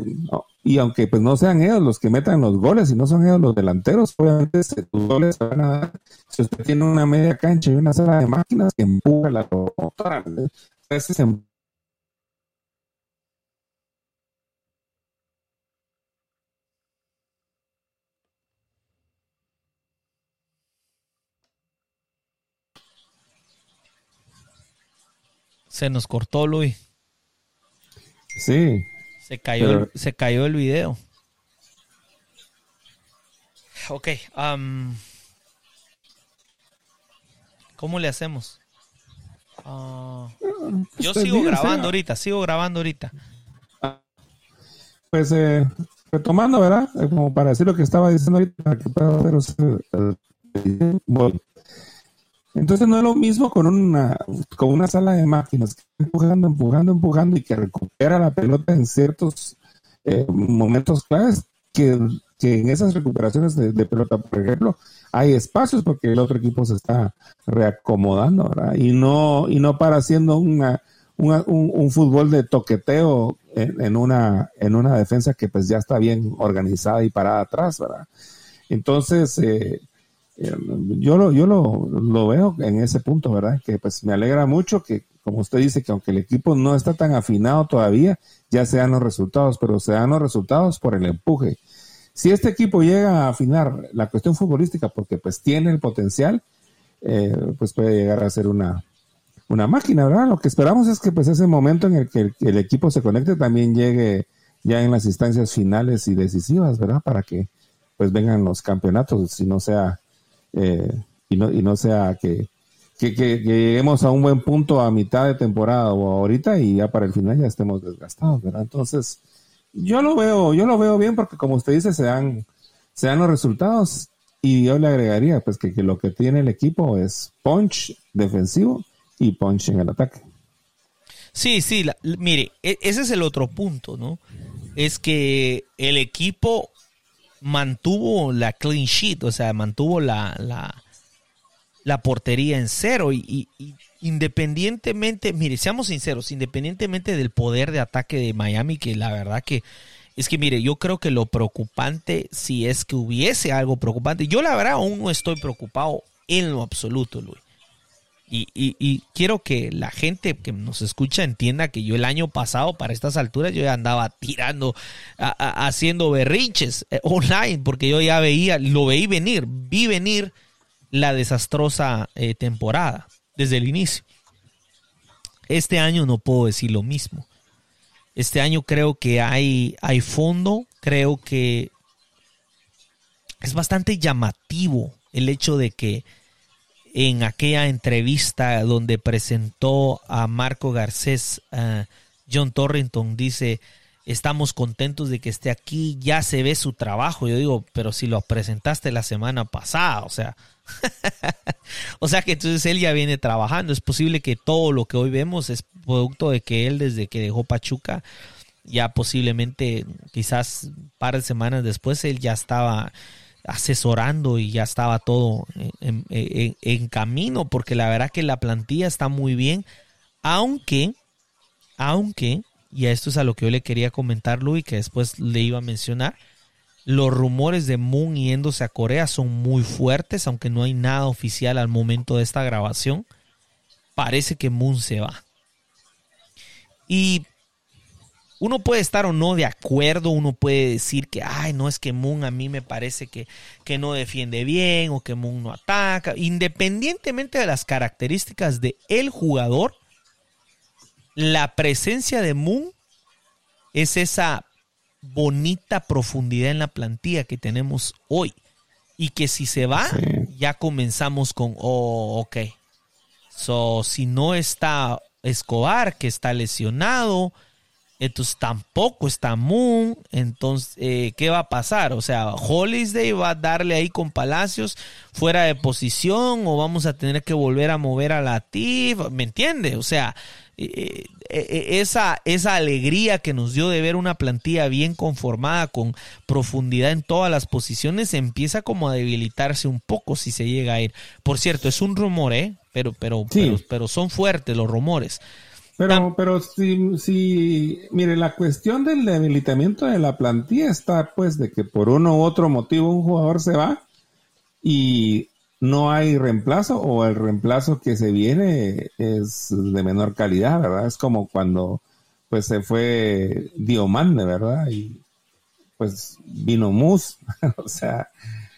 y aunque pues no sean ellos los que metan los goles y no son ellos los delanteros, obviamente tus goles van a dar. Si usted tiene una media cancha y una sala de máquinas que empuja la locomotora, ese Se nos cortó, Luis. Sí. Se cayó, el, se cayó el video. Ok. Um, ¿Cómo le hacemos? Ah, yo sigo grabando ahorita, sigo grabando ahorita. Pues eh, retomando, ¿verdad? Eh, como para decir lo que estaba diciendo ahorita, que pueda entonces no es lo mismo con una, con una sala de máquinas que empujando, empujando, empujando y que recupera la pelota en ciertos eh, momentos claves que, en esas recuperaciones de, pelota, por ejemplo, hay espacios porque el otro equipo se está reacomodando, ¿verdad? Y no, y no para haciendo una, un, fútbol de toqueteo en, una, en una defensa que pues ya está bien organizada y parada atrás, ¿verdad? Entonces, eh, yo, lo, yo lo, lo, veo en ese punto, ¿verdad? Que pues me alegra mucho que, como usted dice, que aunque el equipo no está tan afinado todavía, ya se dan los resultados, pero se dan los resultados por el empuje. Si este equipo llega a afinar la cuestión futbolística porque pues tiene el potencial, eh, pues puede llegar a ser una, una máquina, ¿verdad? Lo que esperamos es que pues ese momento en el que el, equipo se conecte también llegue ya en las instancias finales y decisivas, ¿verdad? Para que pues vengan los campeonatos, si no sea, eh, y, no, y no sea que, que, lleguemos a un buen punto a mitad de temporada o ahorita y ya para el final ya estemos desgastados. Entonces, yo lo veo, yo lo veo bien porque como usted dice, se dan, se dan los resultados y yo le agregaría pues que, que lo que tiene el equipo es punch defensivo y punch en el ataque. Sí, sí, mire, e, ese es el otro punto, ¿no? Es que el equipo mantuvo la clean sheet, o sea, mantuvo la, la, la portería en cero y, independientemente, mire, seamos sinceros, independientemente del poder de ataque de Miami, que la verdad que es que mire, yo creo que lo preocupante, si es que hubiese algo preocupante, yo la verdad aún no estoy preocupado en lo absoluto, Luis. Y, quiero que la gente que nos escucha entienda que yo el año pasado, para estas alturas, yo ya andaba tirando, haciendo berrinches eh, online, porque yo ya veía, lo veí venir, vi venir la desastrosa eh, temporada desde el inicio. Este año no puedo decir lo mismo. Este año creo que hay, hay fondo, creo que es bastante llamativo el hecho de que en aquella entrevista donde presentó a Marco Garcés, uh, John Torrington dice, estamos contentos de que esté aquí, ya se ve su trabajo. Yo digo, pero si lo presentaste la semana pasada, o sea, o sea que entonces él ya viene trabajando. Es posible que todo lo que hoy vemos es producto de que él desde que dejó Pachuca, ya posiblemente quizás un par de semanas después, él ya estaba asesorando y ya estaba todo en, camino, porque la verdad que la plantilla está muy bien, aunque, aunque, y a esto es a lo que yo le quería comentar, Luis, que después le iba a mencionar, los rumores de Moon yéndose a Corea son muy fuertes, aunque no hay nada oficial al momento de esta grabación. Parece que Moon se va. Y uno puede estar o no de acuerdo, uno puede decir que, ay, no es que Moon a mí me parece que, que no defiende bien o que Moon no ataca. Independientemente de las características de el jugador, la presencia de Moon es esa bonita profundidad en la plantilla que tenemos hoy. Y que si se va, ya comenzamos con, oh, ok. So, si no está Escobar, que está lesionado, entonces tampoco está Moon. Entonces, eh, ¿qué va a pasar? O sea, Holiday va a darle ahí con Palacios fuera de posición o vamos a tener que volver a mover a la TIF. ¿Me entiende? O sea, eh, eh, esa, esa alegría que nos dio de ver una plantilla bien conformada con profundidad en todas las posiciones empieza como a debilitarse un poco si se llega a ir. Por cierto, es un rumor, ¿eh? Pero, pero, pero, pero son fuertes los rumores. Pero, pero si, si, mire, la cuestión del debilitamiento de la plantilla está pues de que por uno u otro motivo un jugador se va y no hay reemplazo o el reemplazo que se viene es de menor calidad, ¿verdad? Es como cuando pues se fue Diomande, ¿verdad? Y pues vino Mus, o sea,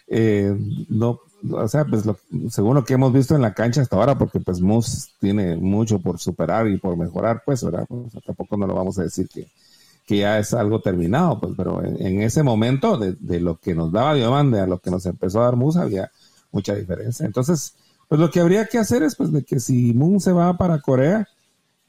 eh, no, o sea, pues lo, según lo que hemos visto en la cancha hasta ahora, porque pues Moose tiene mucho por superar y por mejorar, pues, ¿verdad? tampoco no lo vamos a decir que, que ya es algo terminado, pues, pero en, ese momento de, de, lo que nos daba Diomande a lo que nos empezó a dar Moose había mucha diferencia. Entonces, pues lo que habría que hacer es pues de que si Moon se va para Corea,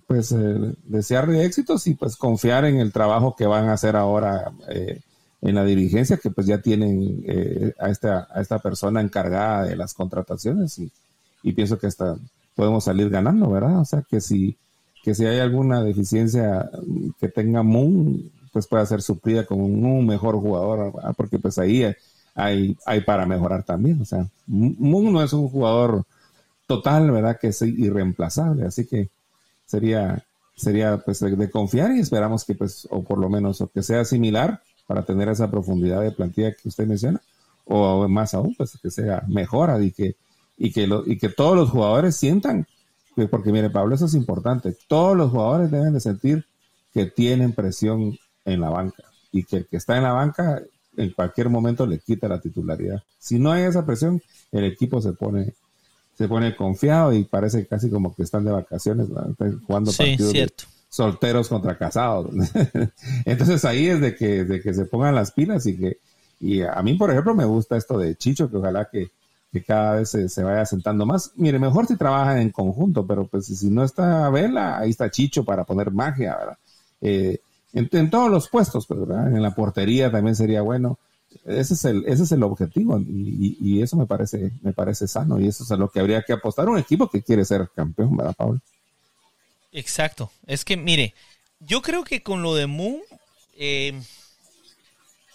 pues eh, desearle éxitos y pues confiar en el trabajo que van a hacer ahora eh, en la dirigencia, que pues ya tienen eh, a, esta, a esta persona encargada de las contrataciones y, pienso que hasta podemos salir ganando, ¿verdad? O sea, que si, que si hay alguna deficiencia que tenga Moon, pues pueda ser suplida con un, mejor jugador, porque pues ahí hay, hay para mejorar también. O sea, Moon no es un jugador total, ¿verdad? Que es irreemplazable, así que sería sería pues de, confiar y esperamos que pues, o por lo menos, o que sea similar para tener esa profundidad de plantilla que usted menciona, o más aún, pues que sea mejor y que, y que, lo, y que todos los jugadores sientan, porque mire Pablo, eso es importante, todos los jugadores deben de sentir que tienen presión en la banca y que el que está en la banca en cualquier momento le quita la titularidad. Si no hay esa presión, el equipo se pone se pone confiado y parece casi como que están de vacaciones, jugando partidos solteros contra casados. Entonces ahí es de que, de que se pongan las pilas y que y a mí, por ejemplo, me gusta esto de Chicho, que ojalá que, cada vez se, vaya sentando más. Mire, mejor si trabajan en conjunto, pero pues si no está Vela, ahí está Chicho para poner magia, ¿verdad? Eh, en, todos los puestos, pues, ¿verdad? En la portería también sería bueno. Ese es el, ese es el objetivo y, eso me parece, me parece sano y eso es a lo que habría que apostar un equipo que quiere ser campeón, ¿verdad, Pablo? Exacto. Es que, mire, yo creo que con lo de Moon eh,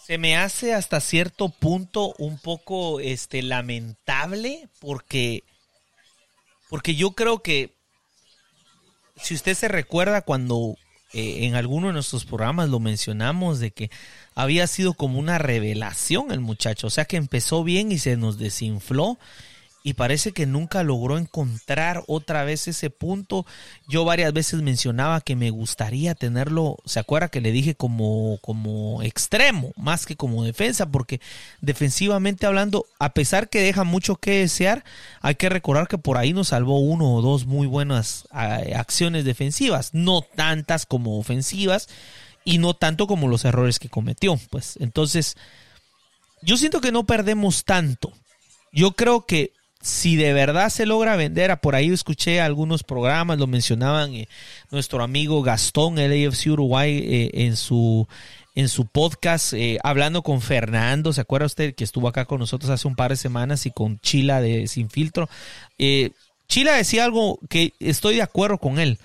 se me hace hasta cierto punto un poco este, lamentable porque, porque yo creo que si usted se recuerda cuando eh, en alguno de nuestros programas lo mencionamos de que había sido como una revelación el muchacho, o sea que empezó bien y se nos desinfló y parece que nunca logró encontrar otra vez ese punto. Yo varias veces mencionaba que me gustaría tenerlo, ¿se acuerda que le dije como, como extremo, más que como defensa? Porque defensivamente hablando, a pesar que deja mucho que desear, hay que recordar que por ahí nos salvó uno o dos muy buenas acciones defensivas, no tantas como ofensivas y no tanto como los errores que cometió. Pues entonces, yo siento que no perdemos tanto. Yo creo que si de verdad se logra vender, por ahí escuché algunos programas, lo mencionaban eh, nuestro amigo Gastón, el AFC Uruguay, eh, en su en su podcast, eh, hablando con Fernando, ¿se acuerda usted que estuvo acá con nosotros hace un par de semanas y con Chila de Sin Filtro? Chila decía algo que estoy de acuerdo con él,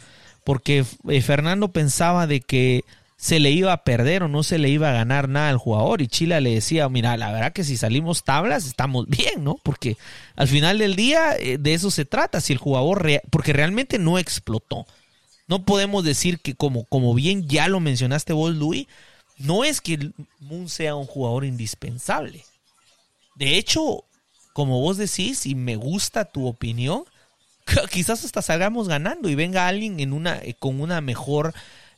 porque Fernando pensaba de que se le iba a perder o no se le iba a ganar nada al jugador. Y Chile le decía, mira, la verdad que si salimos tablas estamos bien, ¿no? Porque al final del día eh, de eso se trata, si el jugador, porque realmente no explotó. No podemos decir que como, como bien ya lo mencionaste vos, Luis, no es que Moon sea un jugador indispensable. De hecho, como vos decís, y me gusta tu opinión, quizás hasta salgamos ganando y venga alguien en una, eh, con una mejor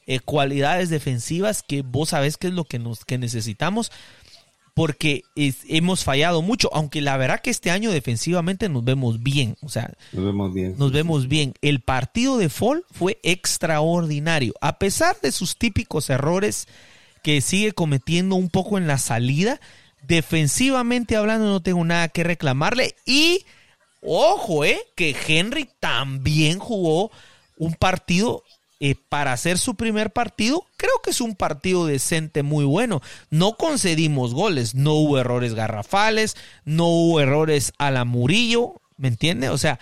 eh, cualidades defensivas que vos sabés que es lo que, nos, que necesitamos porque hemos fallado mucho, aunque la verdad que este año defensivamente nos vemos bien, o sea, nos vemos bien. Nos vemos bien. El partido de Fall fue extraordinario, a pesar de sus típicos errores que sigue cometiendo un poco en la salida, defensivamente hablando no tengo nada que reclamarle y ojo, eh, que Henry también jugó un partido eh, para hacer su primer partido, creo que es un partido decente, muy bueno. No concedimos goles, no hubo errores garrafales, no hubo errores a la Murillo, ¿me entiende? O sea,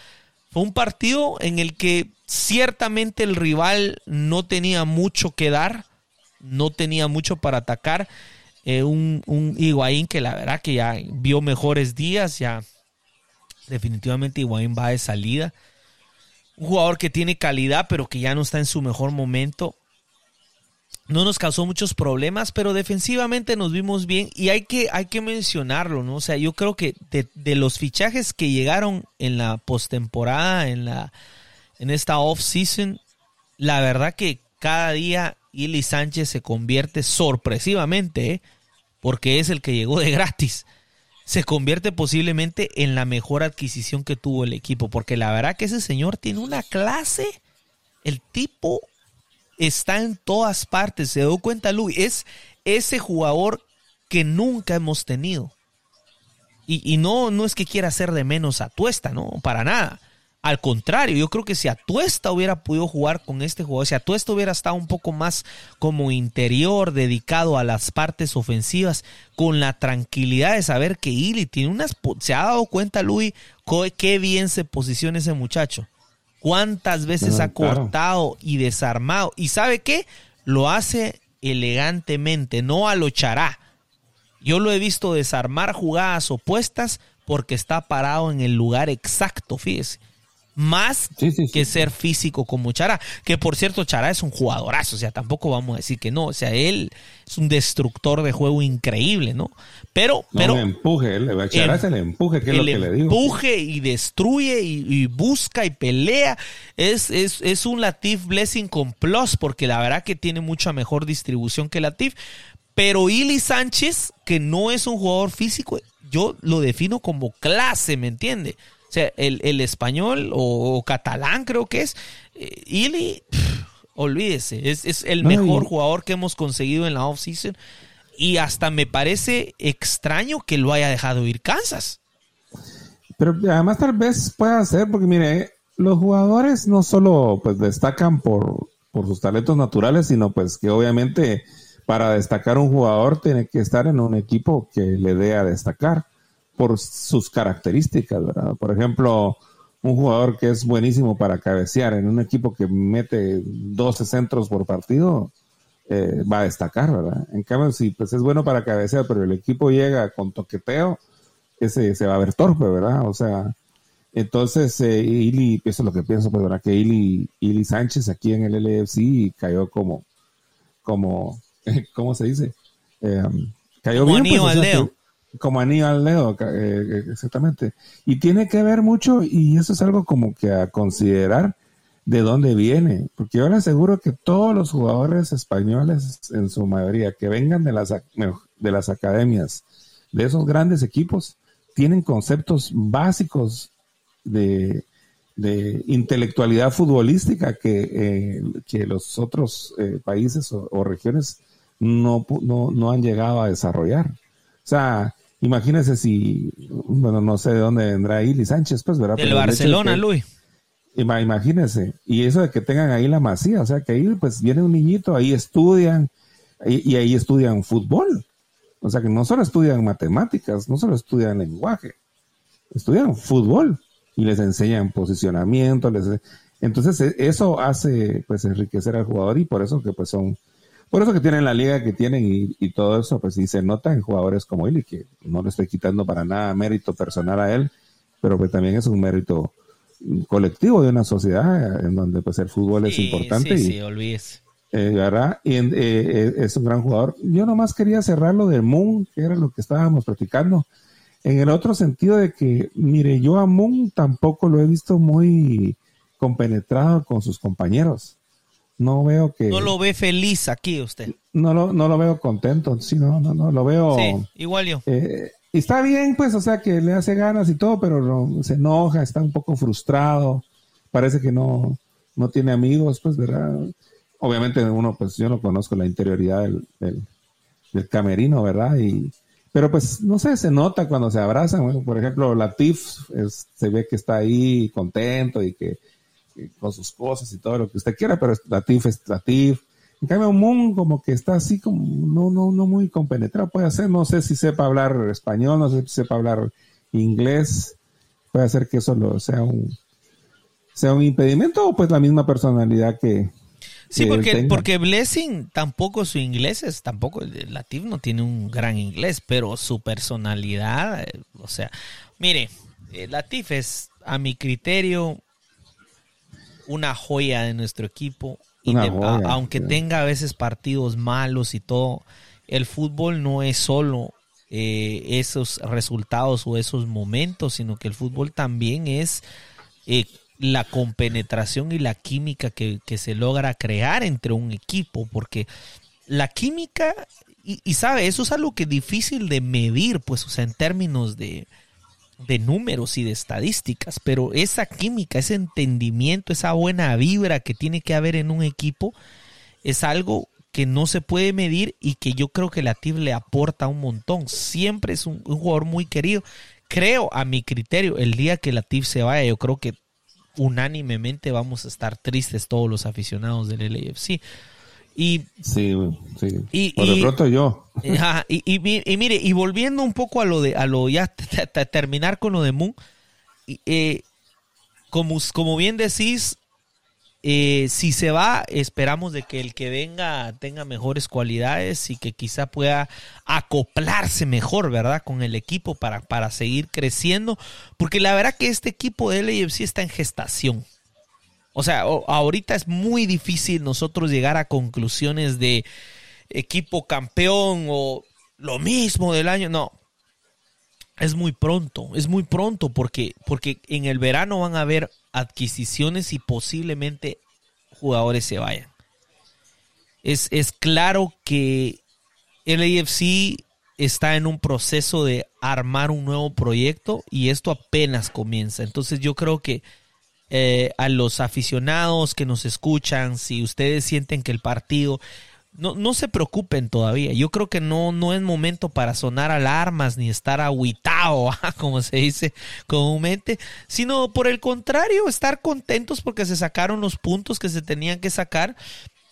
fue un partido en el que ciertamente el rival no tenía mucho que dar, no tenía mucho para atacar. Eh, un, un Higuaín que la verdad que ya vio mejores días, ya definitivamente Higuaín va de salida un jugador que tiene calidad, pero que ya no está en su mejor momento. No nos causó muchos problemas, pero defensivamente nos vimos bien y hay que, hay que mencionarlo, ¿no? O sea, yo creo que de, los fichajes que llegaron en la postemporada, en la en esta off-season, la verdad que cada día Ili Sánchez se convierte sorpresivamente, ¿eh? porque es el que llegó de gratis se convierte posiblemente en la mejor adquisición que tuvo el equipo, porque la verdad que ese señor tiene una clase, el tipo está en todas partes, se dio cuenta Luis, es ese jugador que nunca hemos tenido. Y, y, no, no es que quiera hacer de menos a Tuesta, no, para nada. Al contrario, yo creo que si Atuesta hubiera podido jugar con este jugador, si Atuesta hubiera estado un poco más como interior, dedicado a las partes ofensivas, con la tranquilidad de saber que Ili tiene unas... Se ha dado cuenta, Luis, qué bien se posiciona ese muchacho. Cuántas veces ha cortado y desarmado. ¿Y sabe qué? Lo hace elegantemente, no a lo chará. Yo lo he visto desarmar jugadas opuestas porque está parado en el lugar exacto, fíjese más que ser físico como Chara. Que por cierto, Chara es un jugadorazo, o sea, tampoco vamos a decir que no. O sea, él es un destructor de juego increíble, ¿no? Pero, pero. empuje, Chara es el empuje, que es lo que le digo. Empuje y destruye y, busca y pelea. Es, es, es un Latif Blessing con plus, porque la verdad que tiene mucha mejor distribución que Latif. Pero Ili Sánchez, que no es un jugador físico, yo lo defino como clase, ¿me entiende? Sea, el, español o, catalán creo que es, eh, Ili, olvídese, es, el mejor jugador que hemos conseguido en la offseason y hasta me parece extraño que lo haya dejado ir Kansas. Pero además tal vez pueda ser, porque mire, los jugadores no solo pues destacan por, por sus talentos naturales, sino pues que obviamente para destacar un jugador tiene que estar en un equipo que le dé a destacar por sus características, ¿verdad? Por ejemplo, un jugador que es buenísimo para cabecear en un equipo que mete 12 centros por partido, eh, va a destacar, ¿verdad? En cambio, si pues es bueno para cabecear, pero el equipo llega con toqueteo, ese se va a ver torpe, ¿verdad? O sea, entonces, eh, Ili, eso es lo que pienso, pues, ¿verdad? Que Ili, Ili Sánchez aquí en el LFC cayó como, como, ¿cómo se dice? Eh, cayó bien. Pues, como anillo al dedo, eh, exactamente. Y tiene que ver mucho, y eso es algo como que a considerar de dónde viene, porque yo le aseguro que todos los jugadores españoles, en su mayoría, que vengan de las, de las academias, de esos grandes equipos, tienen conceptos básicos de, intelectualidad futbolística que, eh, que los otros eh, países o, regiones no, no, no han llegado a desarrollar. O sea, Imagínese si, bueno, no sé de dónde vendrá Ili Sánchez, pues, ¿verdad? Del Barcelona, Luis. Imagínese, y eso de que tengan ahí la masía, o sea, que ahí pues viene un niñito, ahí estudian, y, ahí estudian fútbol. O sea, que no solo estudian matemáticas, no solo estudian lenguaje, estudian fútbol y les enseñan posicionamiento, les, entonces e, eso hace pues enriquecer al jugador y por eso que pues son por eso que tienen la liga que tienen y, todo eso, pues sí se nota en jugadores como él y que no le estoy quitando para nada mérito personal a él, pero que también es un mérito colectivo de una sociedad en donde pues el fútbol es importante. Sí, y, olvides. Eh, ¿verdad? Y eh, eh, es un gran jugador. Yo nomás quería cerrar lo del Moon, que era lo que estábamos platicando, en el otro sentido de que, mire, yo a Moon tampoco lo he visto muy compenetrado con sus compañeros no veo que... No lo ve feliz aquí usted. No lo, no lo veo contento, sí, no, no, no, lo veo... Sí, igual yo. Eh, está bien, pues, o sea, que le hace ganas y todo, pero se enoja, está un poco frustrado, parece que no, no tiene amigos, pues, ¿verdad? Obviamente uno, pues, yo no conozco la interioridad del, del, camerino, ¿verdad? Y, pero pues, no sé, se nota cuando se abrazan, por ejemplo, Latif es, se ve que está ahí contento y que con sus cosas y todo lo que usted quiera, pero Latif es Latif. En cambio, Moon como que está así como no, no, no muy compenetrado. Puede ser, no sé si sepa hablar español, no sé si sepa hablar inglés. Puede ser que eso lo, sea un sea un impedimento o pues la misma personalidad que, Sí, porque, porque Blessing tampoco su inglés es, tampoco, Latif no tiene un gran inglés, pero su personalidad, eh, o sea, mire, eh, Latif es, a mi criterio, una joya de nuestro equipo. Y aunque tenga a veces partidos malos y todo, el fútbol no es solo eh, esos resultados o esos momentos, sino que el fútbol también es eh, la compenetración y la química que, se logra crear entre un equipo, porque la química, y, y, sabe, eso es algo que es difícil de medir, pues, o sea, en términos de, de números y de estadísticas, pero esa química, ese entendimiento, esa buena vibra que tiene que haber en un equipo es algo que no se puede medir y que yo creo que la TIF le aporta un montón. Siempre es un, jugador muy querido. Creo, a mi criterio, el día que la TIF se vaya, yo creo que unánimemente vamos a estar tristes todos los aficionados del LAFC y, sí, sí. Y, Por de pronto yo. y, y, mire, y volviendo un poco a lo de, a lo ya terminar con lo de Moon, eh, como, como bien decís, eh, si se va, esperamos de que el que venga tenga mejores cualidades y que quizá pueda acoplarse mejor, ¿verdad? Con el equipo para, para seguir creciendo. Porque la verdad que este equipo de LAFC está en gestación. O sea, ahorita es muy difícil nosotros llegar a conclusiones de equipo campeón o lo mismo del año. No, es muy pronto, es muy pronto porque, porque en el verano van a haber adquisiciones y posiblemente jugadores se vayan. Es, es claro que el AFC está en un proceso de armar un nuevo proyecto y esto apenas comienza. Entonces yo creo que eh, a los aficionados que nos escuchan, si ustedes sienten que el partido no, no se preocupen todavía. Yo creo que no, no es momento para sonar alarmas ni estar aguitado, como se dice comúnmente, sino por el contrario, estar contentos porque se sacaron los puntos que se tenían que sacar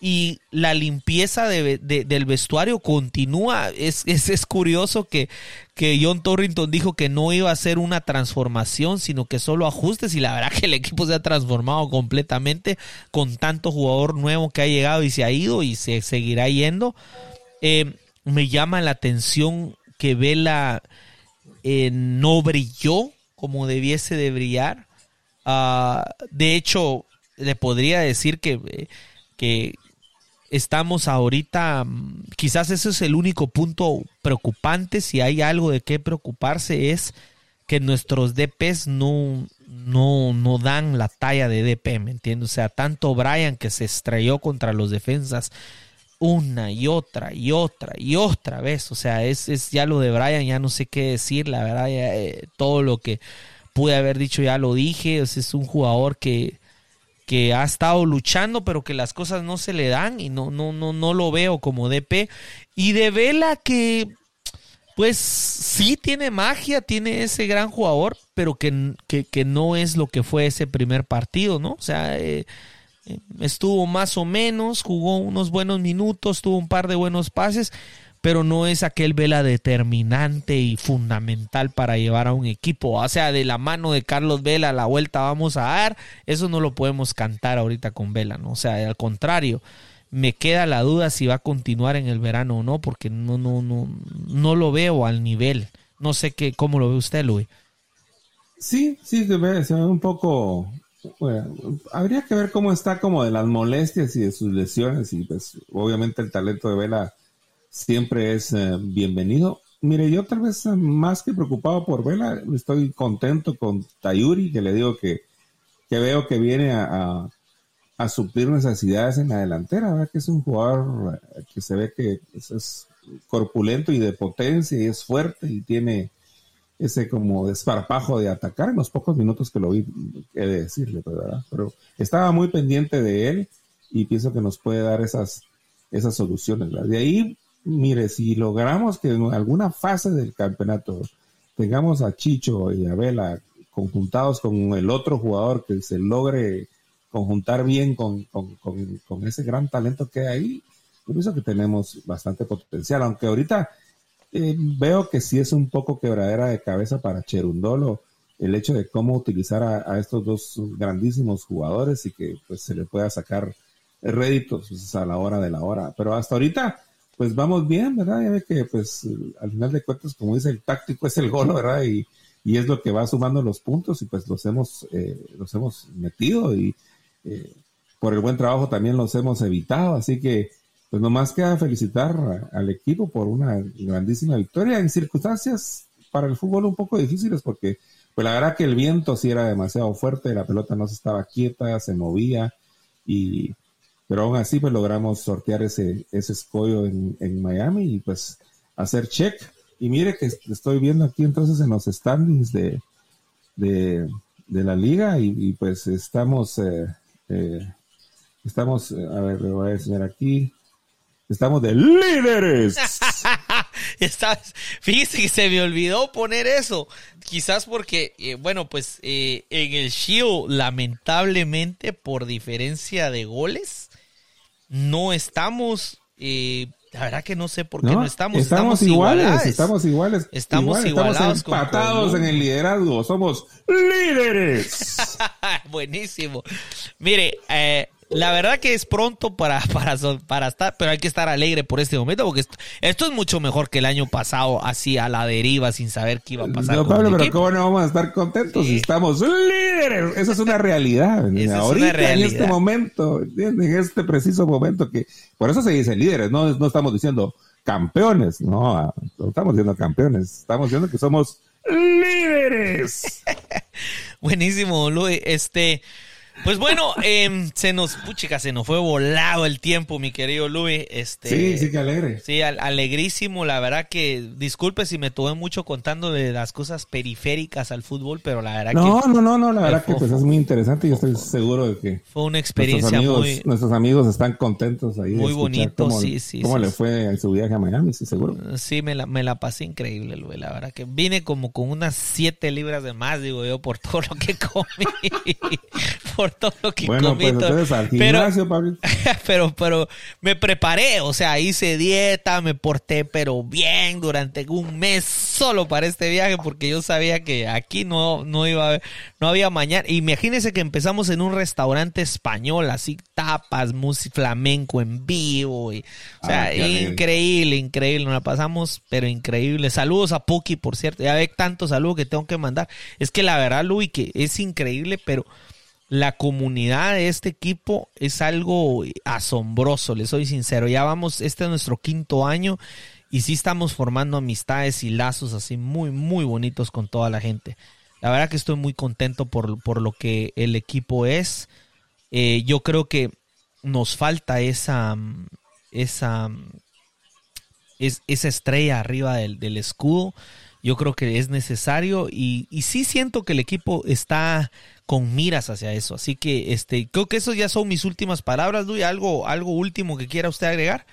y la limpieza de, del vestuario continúa. Es, es, es, curioso que, que John Torrington dijo que no iba a ser una transformación, sino que solo ajustes y la verdad que el equipo se ha transformado completamente con tanto jugador nuevo que ha llegado y se ha ido y se seguirá yendo. Eh, me llama la atención que Vela eh, no brilló como debiese de brillar. Ah, de hecho, le podría decir que, eh, que estamos ahorita, mm, quizás ese es el único punto preocupante, si hay algo de qué preocuparse es que nuestros DPs no, no, no dan la talla de DP, ¿me entiendes? O sea, tanto Brian que se estrelló contra los defensas una y otra y otra y otra vez, o sea, es, es ya lo de Brian, ya no sé qué decir, la verdad, eh, todo lo que pude haber dicho ya lo dije, es un jugador que que ha estado luchando, pero que las cosas no se le dan y no, no, no, no lo veo como DP. Y de Vela que, pues sí tiene magia, tiene ese gran jugador, pero que, que, no es lo que fue ese primer partido, ¿no? O sea, eh, estuvo más o menos, jugó unos buenos minutos, tuvo un par de buenos pases, pero no es aquel Vela determinante y fundamental para llevar a un equipo. O sea, de la mano de Carlos Vela la vuelta vamos a dar, eso no lo podemos cantar ahorita con Vela, ¿no? O sea, al contrario, me queda la duda si va a continuar en el verano o no, porque no, no, no, no lo veo al nivel. No sé qué, cómo lo ve usted, Luis. Sí, sí, se ve, se ve un poco. habría que ver cómo está como de las molestias y de sus lesiones y pues obviamente el talento de Vela siempre es eh, bienvenido. Mire, yo tal vez eh, más que preocupado por Vela, estoy contento con Tayuri, que le digo que, que veo que viene a, a, suplir necesidades en la delantera, que es un jugador eh, que se ve que es, corpulento y de potencia y es fuerte y tiene ese como desparpajo de atacar en los pocos minutos que lo vi, he de decirle, pues, ¿verdad? Pero estaba muy pendiente de él y pienso que nos puede dar esas, esas soluciones. De ahí mire, si logramos que en alguna fase del campeonato tengamos a Chicho y a Vela conjuntados con el otro jugador que se logre conjuntar bien con, ese gran talento que hay ahí, yo pienso que tenemos bastante potencial, aunque ahorita eh, veo que sí es un poco quebradera de cabeza para Cherundolo el hecho de cómo utilizar a, estos dos grandísimos jugadores y que pues se le pueda sacar réditos pues, a la hora de la hora. Pero hasta ahorita pues vamos bien, ¿verdad? Ya ve que pues al final de cuentas, como dice el táctico, es el gol, ¿verdad? Y, y es lo que va sumando los puntos y pues los hemos, eh, los hemos metido y eh, por el buen trabajo también los hemos evitado, así que pues nomás queda felicitar al equipo por una grandísima victoria en circunstancias para el fútbol un poco difíciles porque pues la verdad que el viento sí era demasiado fuerte, la pelota no se estaba quieta, se movía y pero aún así pues logramos sortear ese, ese escollo en, Miami y pues hacer check. Y mire que estoy viendo aquí entonces en los standings de, de, la liga y, pues estamos, eh, eh, estamos, a ver, le voy a enseñar aquí, estamos de líderes. fíjese se me olvidó poner eso. Quizás porque, eh, bueno, pues en el Shio, lamentablemente, por diferencia de goles, no estamos, eh, la verdad que no sé por qué no, estamos. Estamos, iguales, estamos iguales. Estamos igualados. Estamos empatados en el liderazgo, somos líderes. Buenísimo. Mire, eh, la verdad que es pronto para, para, para estar, pero hay que estar alegre por este momento, porque esto, es mucho mejor que el año pasado, así a la deriva, sin saber qué iba a pasar. No, Pablo, pero ¿cómo no vamos a estar contentos si estamos líderes? Esa es una realidad. Ahorita, en este momento, en este preciso momento, que por eso se dice líderes, no, no estamos diciendo campeones, no, no estamos diciendo campeones, estamos diciendo que somos líderes. Buenísimo, Luis. Este, pues bueno, eh, se nos, puchica, se nos fue volado el tiempo, mi querido Luis. Este, sí, sí, que alegre. Sí, alegrísimo. La verdad que, disculpe si me tuve mucho contando de las cosas periféricas al fútbol, pero la verdad no, que. No, no, no, no, la verdad que pues, es muy interesante y yo estoy seguro de que. Fue una experiencia nuestros amigos, muy. Nuestros amigos están contentos ahí. Muy bonito, sí, sí. ¿Cómo sí, le fue en su viaje a Miami? Sí, seguro. Sí, me la, me la pasé increíble, Luis. La verdad que vine como con unas siete libras de más, digo yo, por todo lo que comí. por todo lo que bueno, comí. Pues, al gimnasio, pero, pero, pero me preparé, o sea, hice dieta, me porté pero bien durante un mes solo para este viaje porque yo sabía que aquí no, no iba no había mañana. Imagínense que empezamos en un restaurante español, así tapas, música flamenco en vivo. Y, o sea, Ah, qué increíble, increíble. Nos la pasamos, pero increíble. Saludos a Puki, por cierto. Ya ve tantos saludos que tengo que mandar. Es que la verdad, Luis, que es increíble, pero la comunidad de este equipo es algo asombroso, les soy sincero. Ya vamos, este es nuestro quinto año y sí estamos formando amistades y lazos así muy, muy bonitos con toda la gente. La verdad que estoy muy contento por, por lo que el equipo es. Eh, yo creo que nos falta esa, esa, es, esa estrella arriba del, del escudo. Yo creo que es necesario y, y sí siento que el equipo está con miras hacia eso. Así que este, creo que esas ya son mis últimas palabras, Luis. ¿Algo, algo último que quiera usted agregar?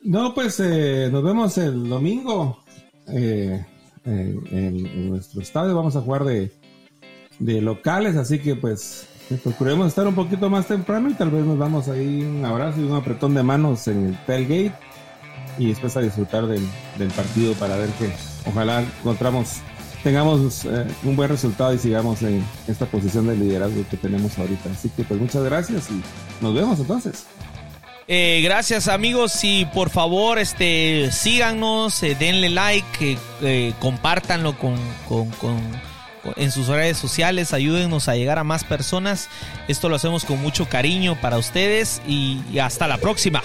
No, pues eh, nos vemos el domingo eh, eh, en, nuestro estadio. Vamos a jugar de, de locales, así que pues procuremos estar un poquito más temprano y tal vez nos damos ahí un abrazo y un apretón de manos en el tailgate y después a disfrutar del, del partido para ver que ojalá encontramos tengamos eh, un buen resultado y sigamos en esta posición de liderazgo que tenemos ahorita. Así que pues muchas gracias y nos vemos entonces. Eh, gracias amigos y por favor este síganos, eh, denle like, eh, compártanlo con, con, con, en sus redes sociales, ayúdennos a llegar a más personas. Esto lo hacemos con mucho cariño para ustedes y hasta la próxima.